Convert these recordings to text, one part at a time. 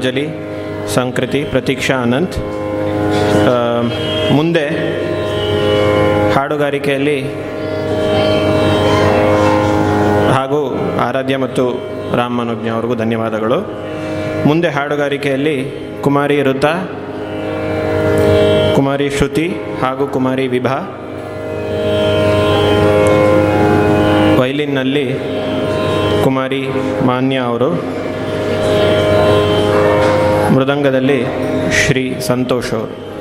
ಪುಷ್ಪಾಂಜಲಿ ಸಂಕೃತಿ ಪ್ರತೀಕ್ಷಾ ಅನಂತ್. ಮುಂದೆ ಹಾಡುಗಾರಿಕೆಯಲ್ಲಿ ಹಾಗೂ ಆರಾಧ್ಯ ಮತ್ತು ರಾಮ್ ಮನೋಜ್ಞ ಅವ್ರಿಗೂ ಧನ್ಯವಾದಗಳು. ಮುಂದೆ ಹಾಡುಗಾರಿಕೆಯಲ್ಲಿ ಕುಮಾರಿ ಋತಾ ಕುಮಾರಿ ಶ್ರುತಿ ಹಾಗೂ ಕುಮಾರಿ ವಿಭಾ. ವೈಲಿನ್ನಲ್ಲಿ ಕುಮಾರಿ ಮಾನ್ಯ ಅವರು. ಮೃದಂಗದಲ್ಲಿ ಶ್ರೀ ಸಂತೋಷ್ ಅವರು.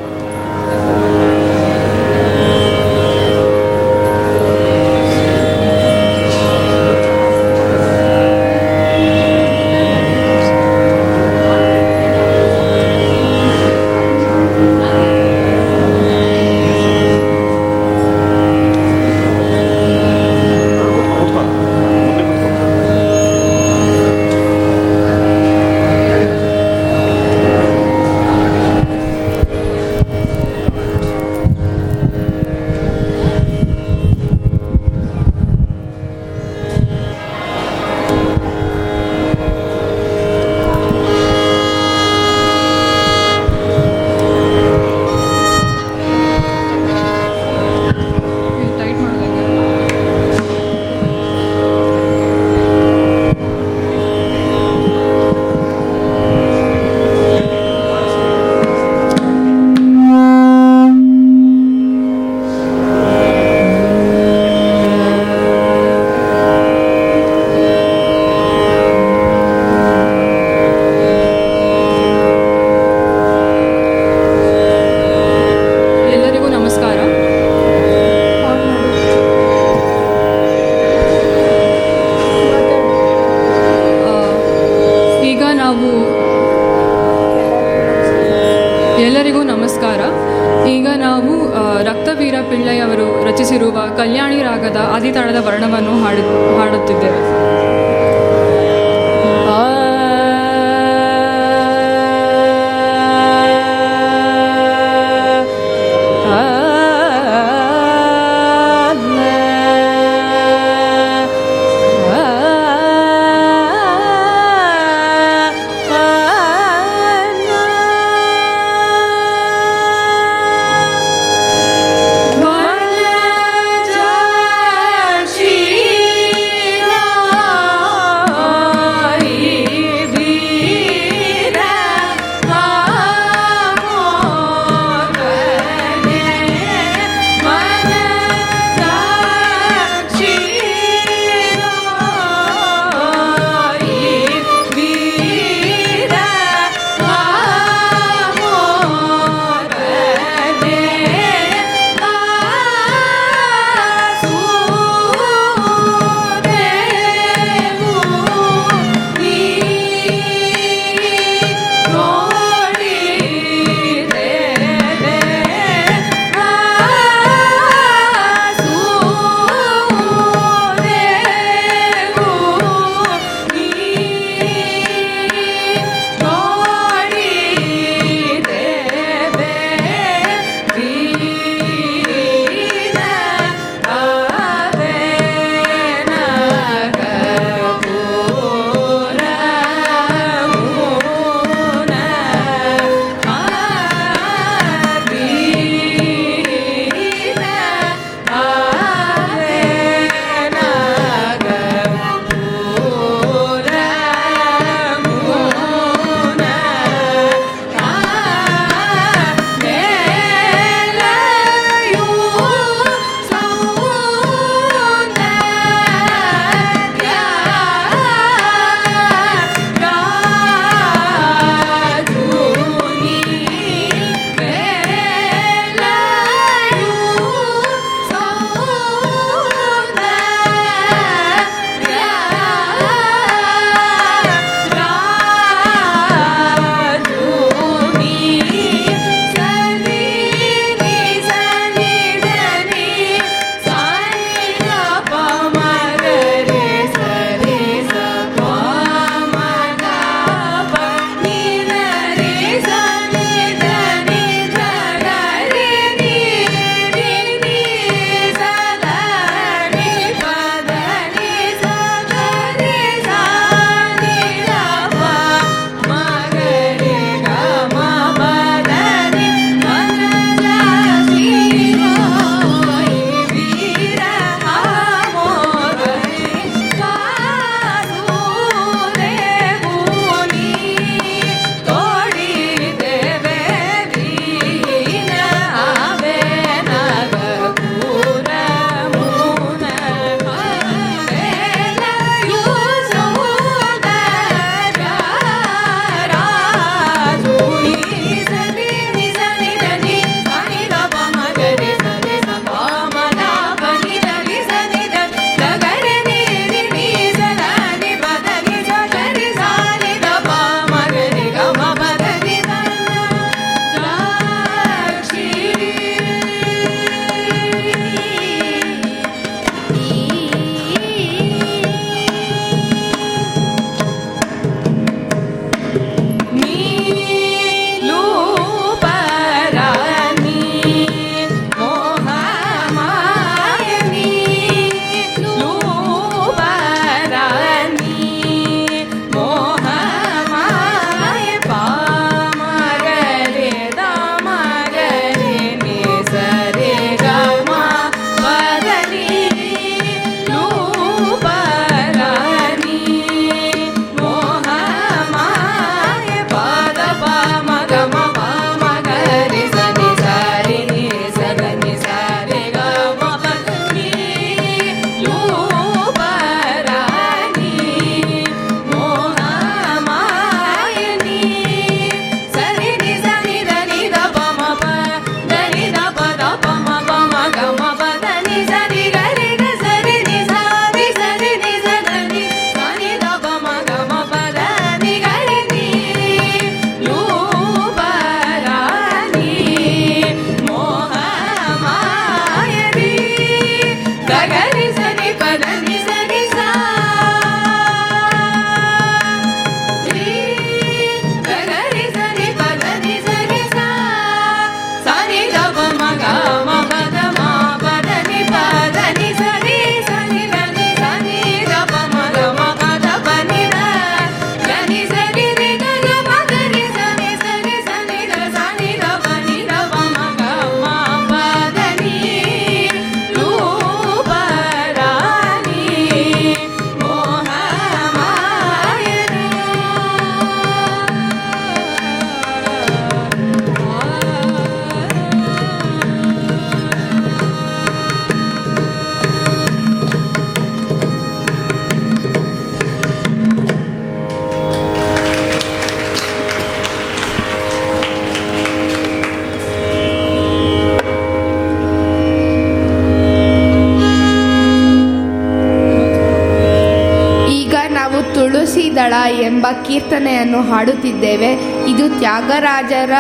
ಕೀರ್ತನೆಯನ್ನು ಹಾಡುತ್ತಿದ್ದೇವೆ. ಇದು ತ್ಯಾಗರಾಜರ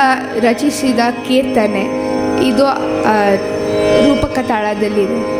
ರಚಿಸಿದ ಕೀರ್ತನೆ. ಇದು ರೂಪಕ ತಾಳದಲ್ಲಿದೆ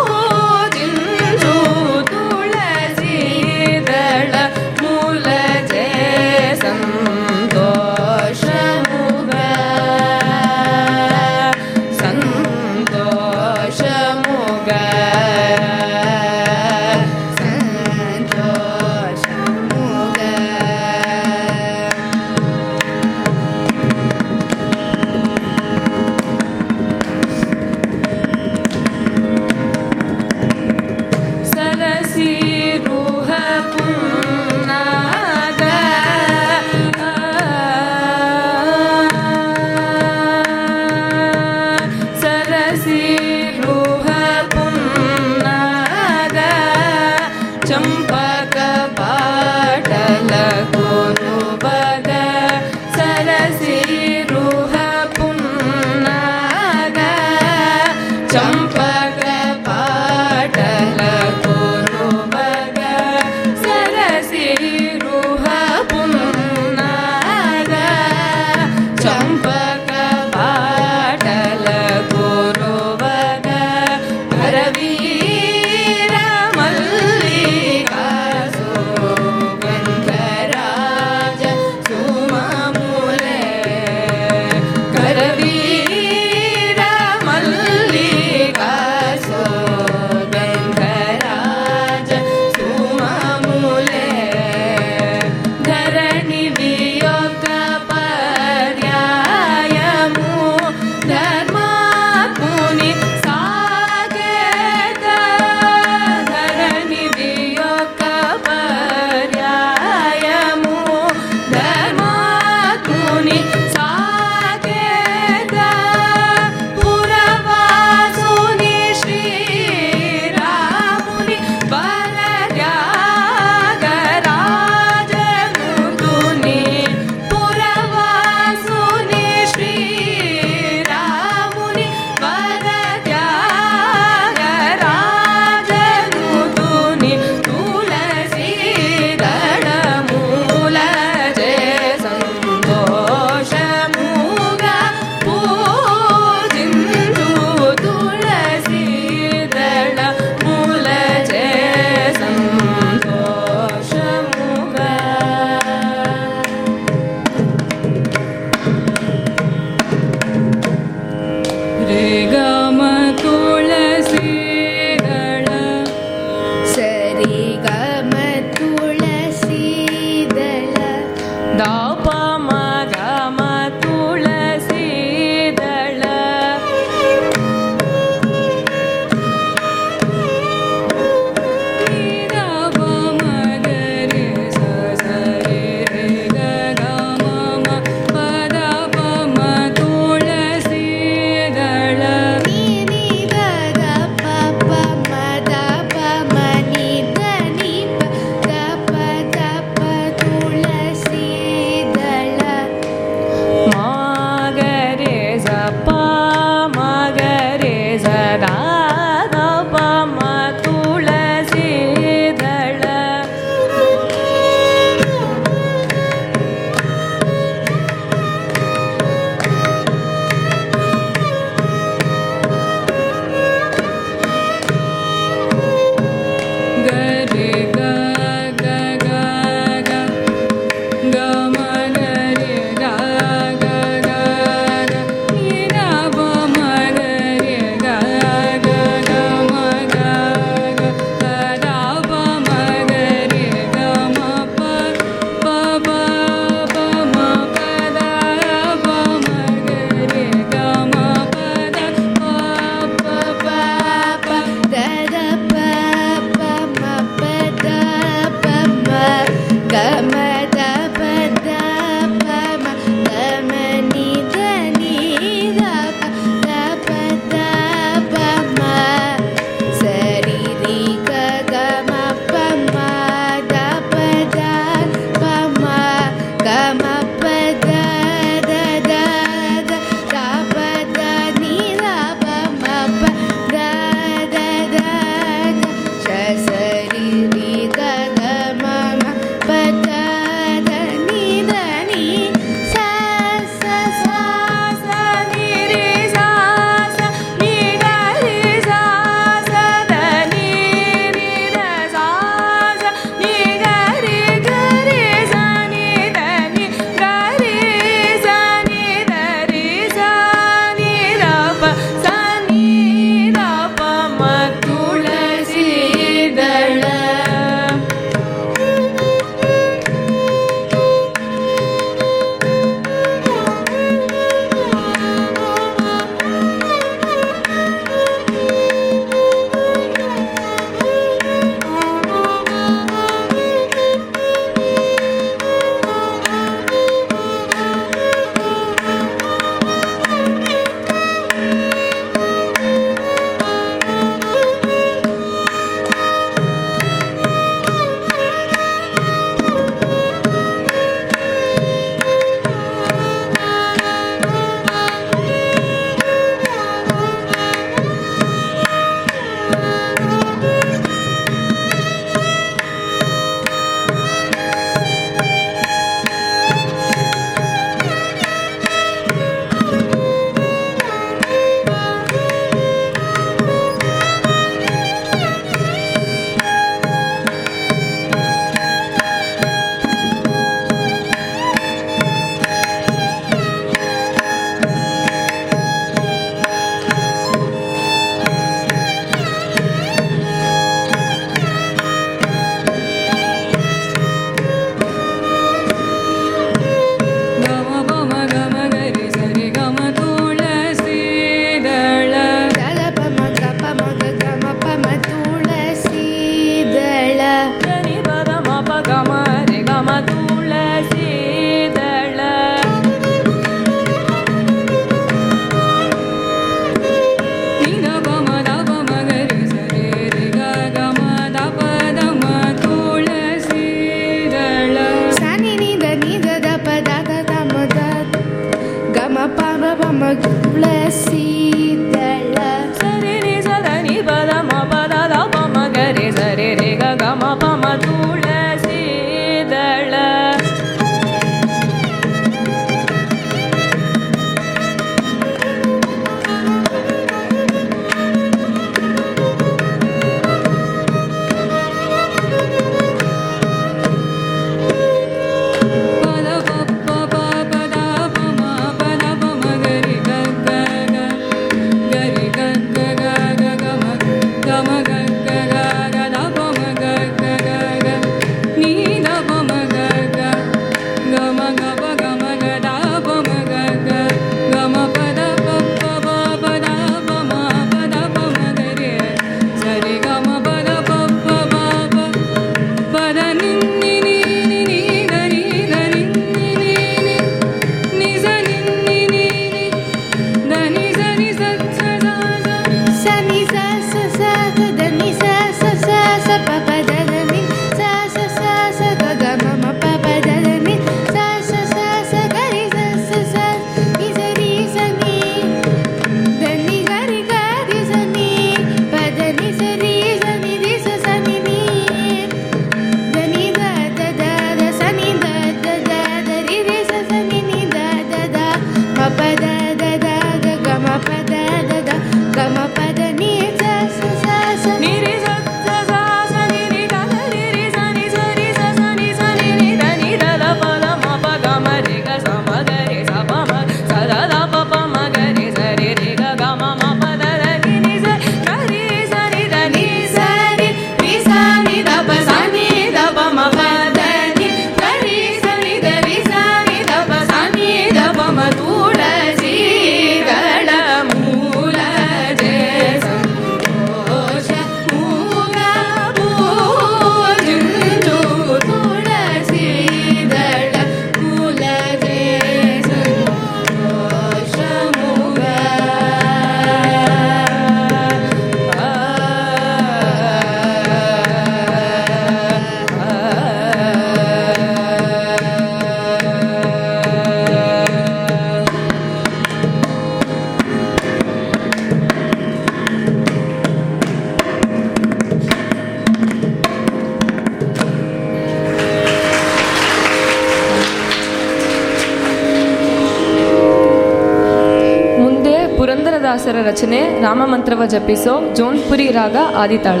ರಚನೆ ರಾಮಮಂತ್ರವ ಜಪಿಸೋ ಜೋನ್ಪುರಿ ರಾಗ ಆದಿತಾಳ.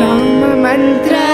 ರಾಮ ಮಂತ್ರವ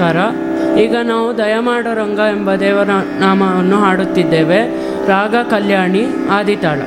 ನಮಸ್ಕಾರ. ಈಗ ನಾವು ದಯಮಾಡೋ ರಂಗ ಎಂಬ ದೇವರ ನಾಮವನ್ನು ಹಾಡುತ್ತಿದ್ದೇವೆ. ರಾಗ ಕಲ್ಯಾಣಿ ಆದಿತಾಳ.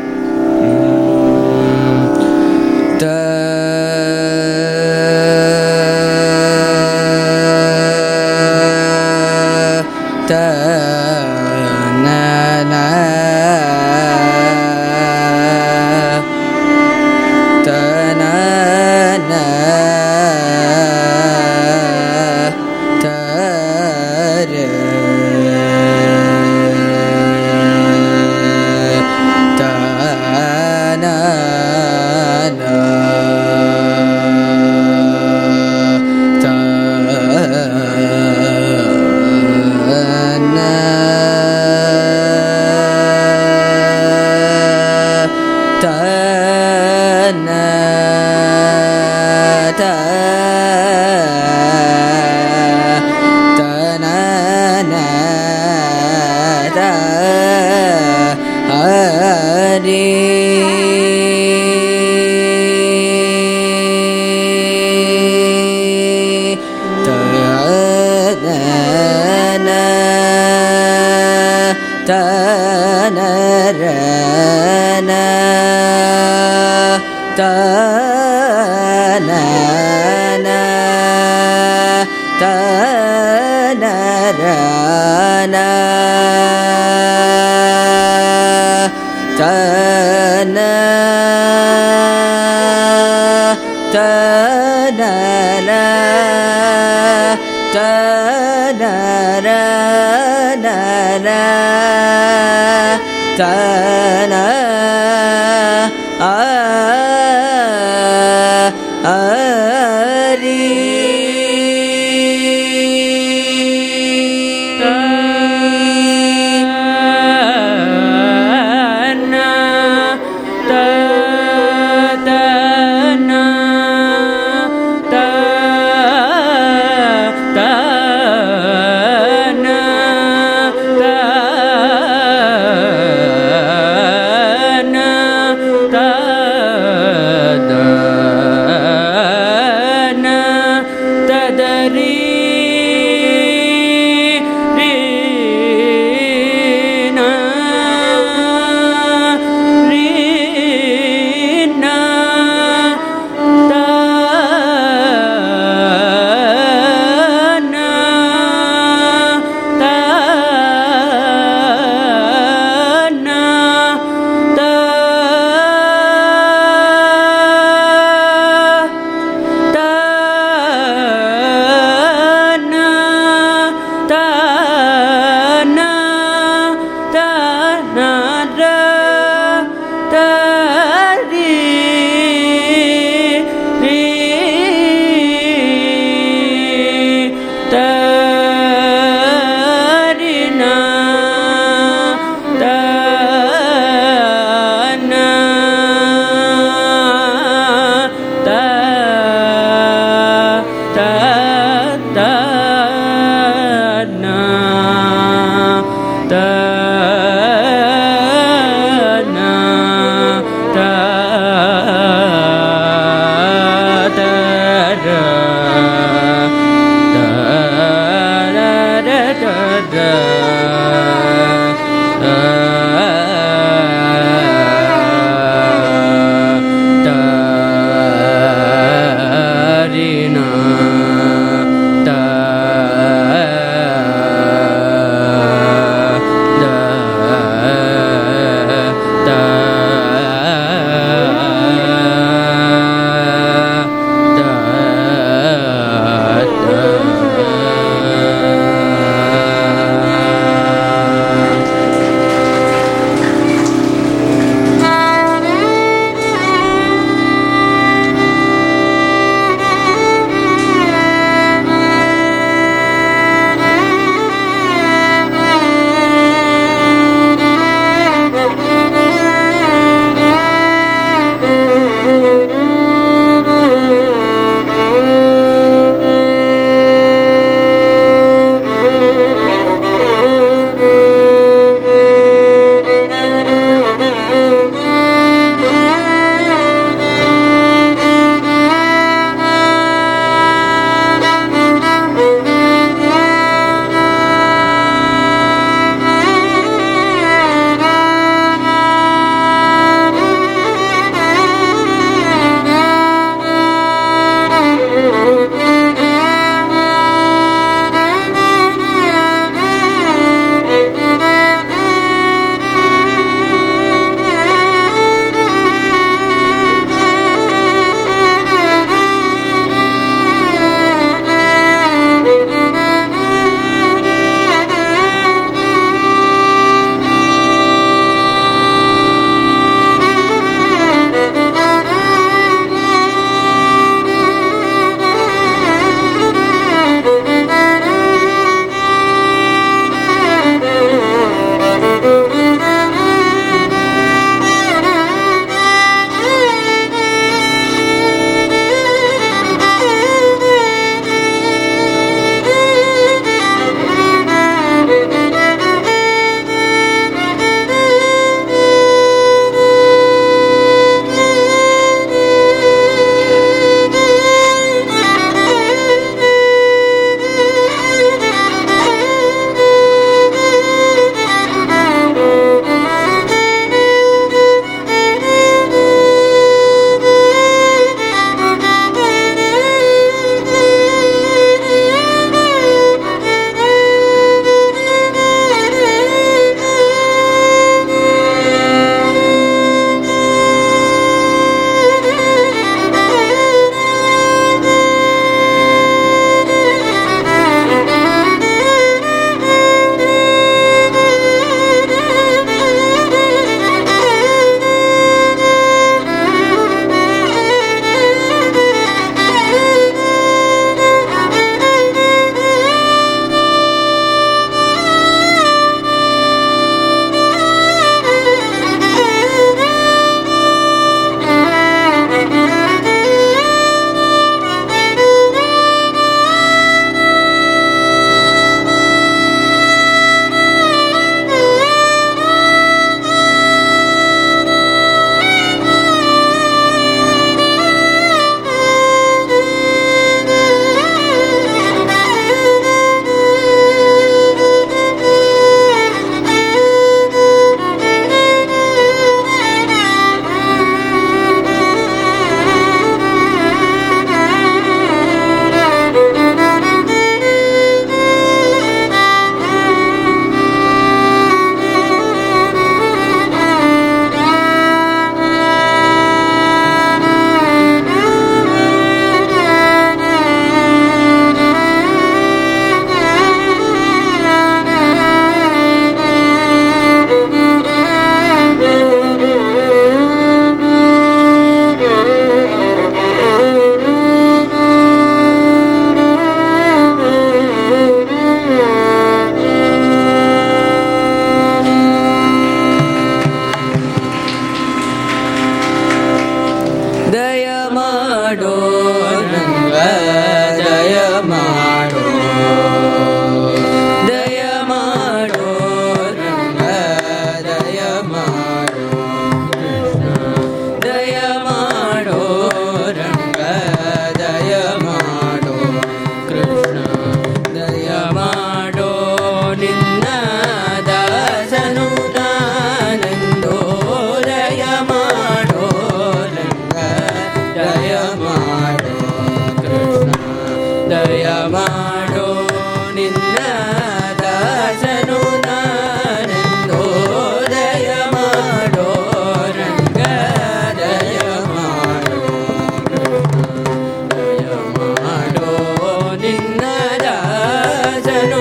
ya no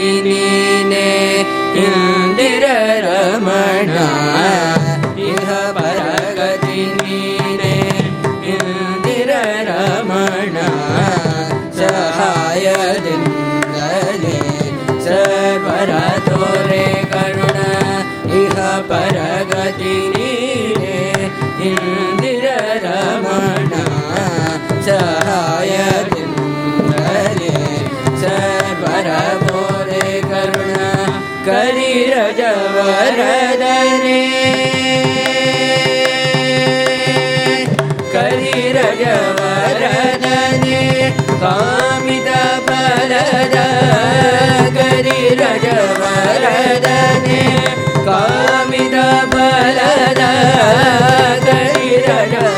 ीने निर रमण इह परगति निर रमण स परतोरे कर्ण। इह परगति रिने निीरमणा रज करि रजवरदने रज वदने कामिदा बलदा करि रजवरदने वदने कामिदा बलदा करी राजा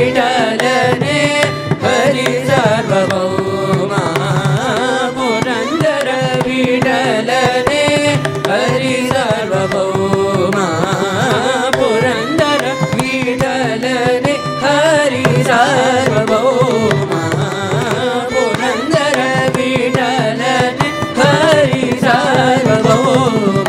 விடலனே ஹரிதர் பகோமா புரந்தர விடலனே ஹரிதர் பகோமா புரந்தர விடலனே ஹரிதர் பகோமா புரந்தர விடலனே ஹரிதர் பகோமா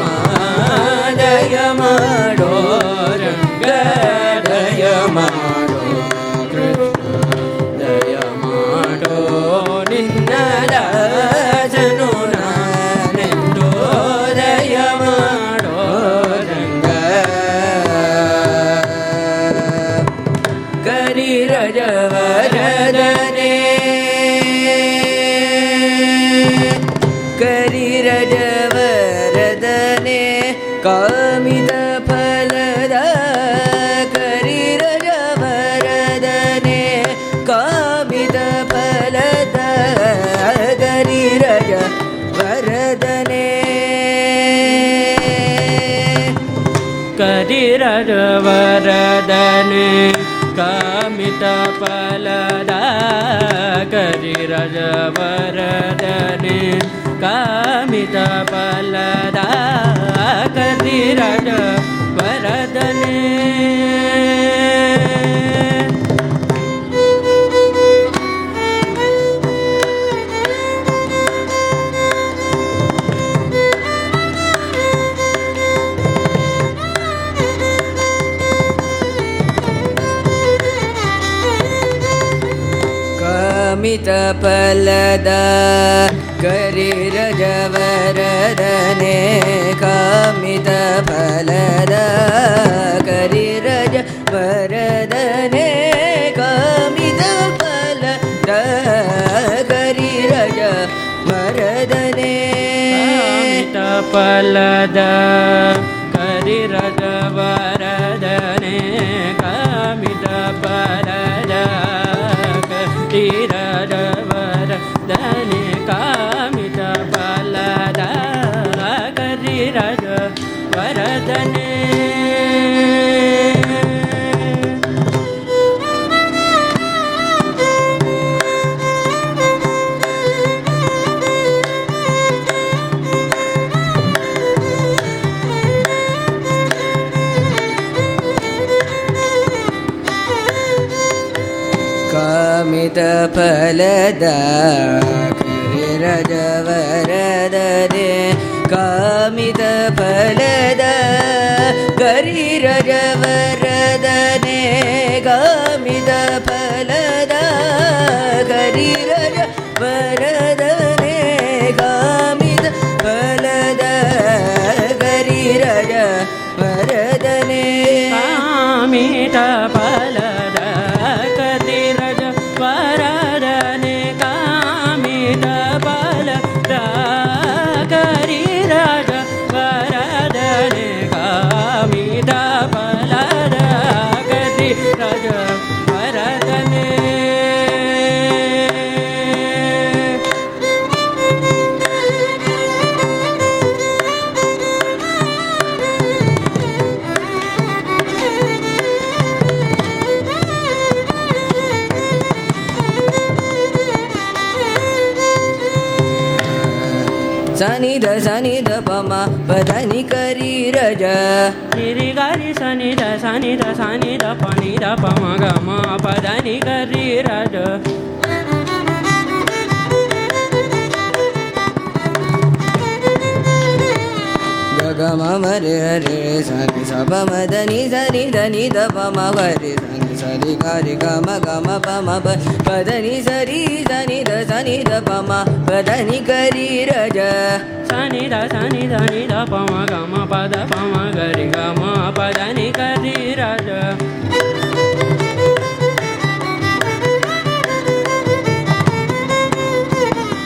कामि कतिरज पलदा गीरजा वरदने कामि त पलदाी रज वरदने कामि त पलीरजा वरदने तपल कामितफलद करिरजवरदने कामितफलद करिरजवरदने சனி த சனி த பம பதனி கரி ரஜ சிரி கரி சனி த சனி த சனி த பனி த பம கம பதனி கரி ரஜ గమ మరి హరి సని సభ మదని సని దని దమ మరి సని द नि नि द नि द ग सनि म ग म प म प प द नि स रि स नि द स नि द प म प द नि करि रज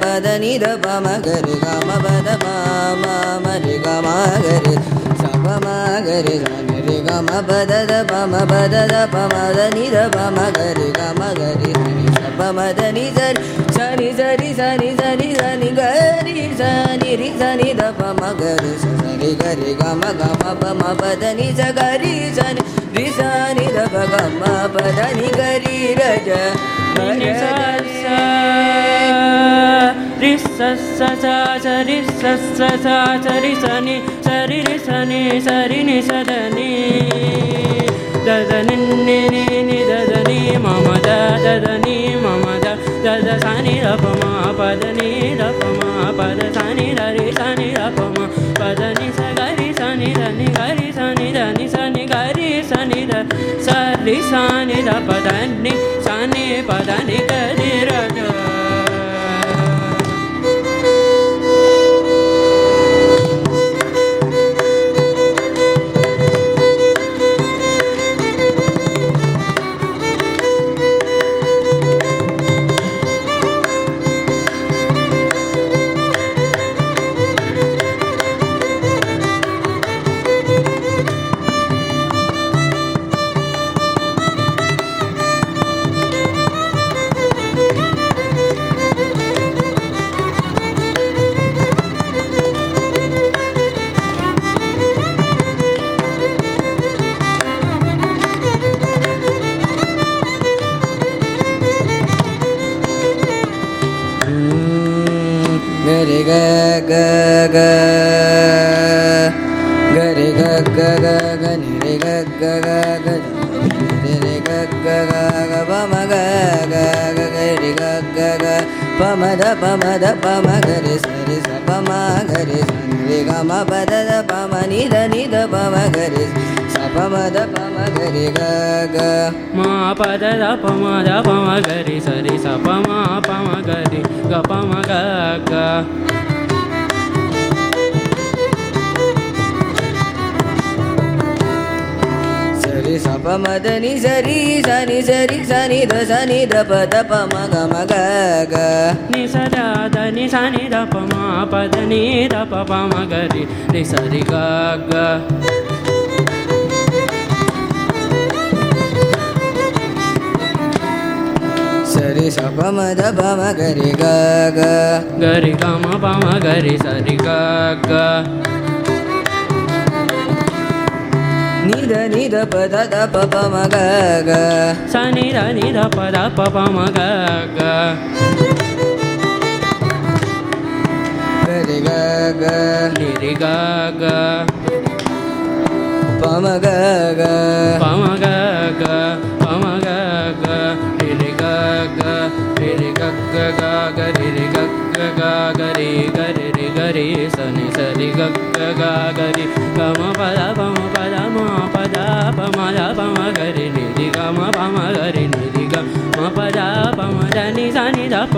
பதனி தபம கரு கம பத மரி கமாகரு சபமாகரு கனரு கம பதத பம பதத பமத நித பம கரு கம கரி சனி சபமத நிதரி சனி சரி சனி சனி சனி கரி சனி ரி சனி தபம கரு சரி கரி கம கம பம பத நித கரி சனி त्रि सिपमा पदनि गरीरज त्रि सरिषस् सरिसनि सरिसनि सरिनि सदनी ददनि नि ददनि मम ददनी मम ददसा निपमा पदनी रपमा पदसा निरि सनि रपमा पदनि सनि निी गा सानि दानि सानि गी सानि दा साधानी से पदा ग झरी झरी झरी झरी झरी ध झरी ध प ध प म ग. म ग ग नि स द ध नि स नि ध प म प ध नि ध प प म ग रि नि स रि ग. ग सरी स प म ध प म ग रि ग ग. ग रि ग म प म ग रि स रि ग ग. पपा गनि रारा पगरि गीरि गम गग म हीरि गग हरि गग् गा गीरि गग् गरि गरि गरि सनि सरिी गग् गा गरि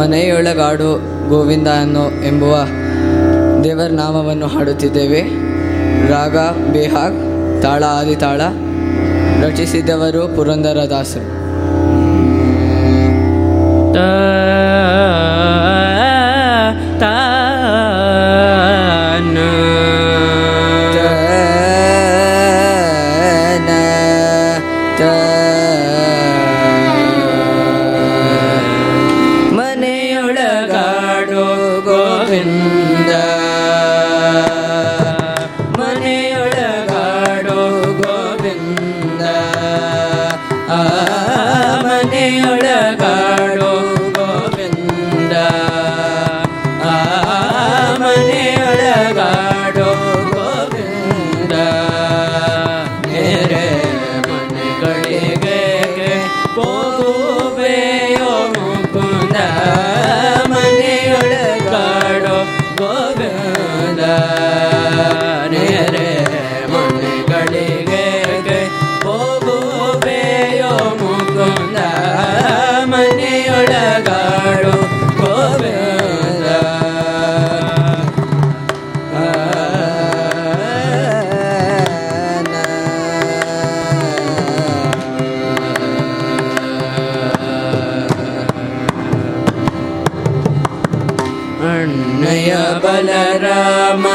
ಮನೆಯೊಳಗಾಡು ಗೋವಿಂದ ಅನ್ನೋ ಎಂಬುವ ದೇವರ ನಾಮವನ್ನು ಹಾಡುತ್ತಿದ್ದೇವೆ. ರಾಗ ಬೇಹಾಗ್ ತಾಳ ಆದಿತಾಳ ರಚಿಸಿದವರು ಪುರಂದರದಾಸರು. ತ अण्णय बलराम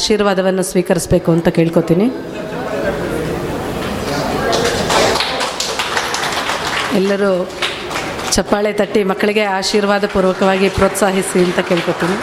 ಆಶೀರ್ವಾದವನ್ನು ಸ್ವೀಕರಿಸಬೇಕು ಅಂತ ಕೇಳ್ಕೊತೀನಿ. ಎಲ್ಲರೂ ಚಪ್ಪಾಳೆ ತಟ್ಟಿ ಮಕ್ಕಳಿಗೆ ಆಶೀರ್ವಾದ ಪೂರ್ವಕವಾಗಿ ಪ್ರೋತ್ಸಾಹಿಸಿ ಅಂತ ಕೇಳ್ಕೊತೀನಿ.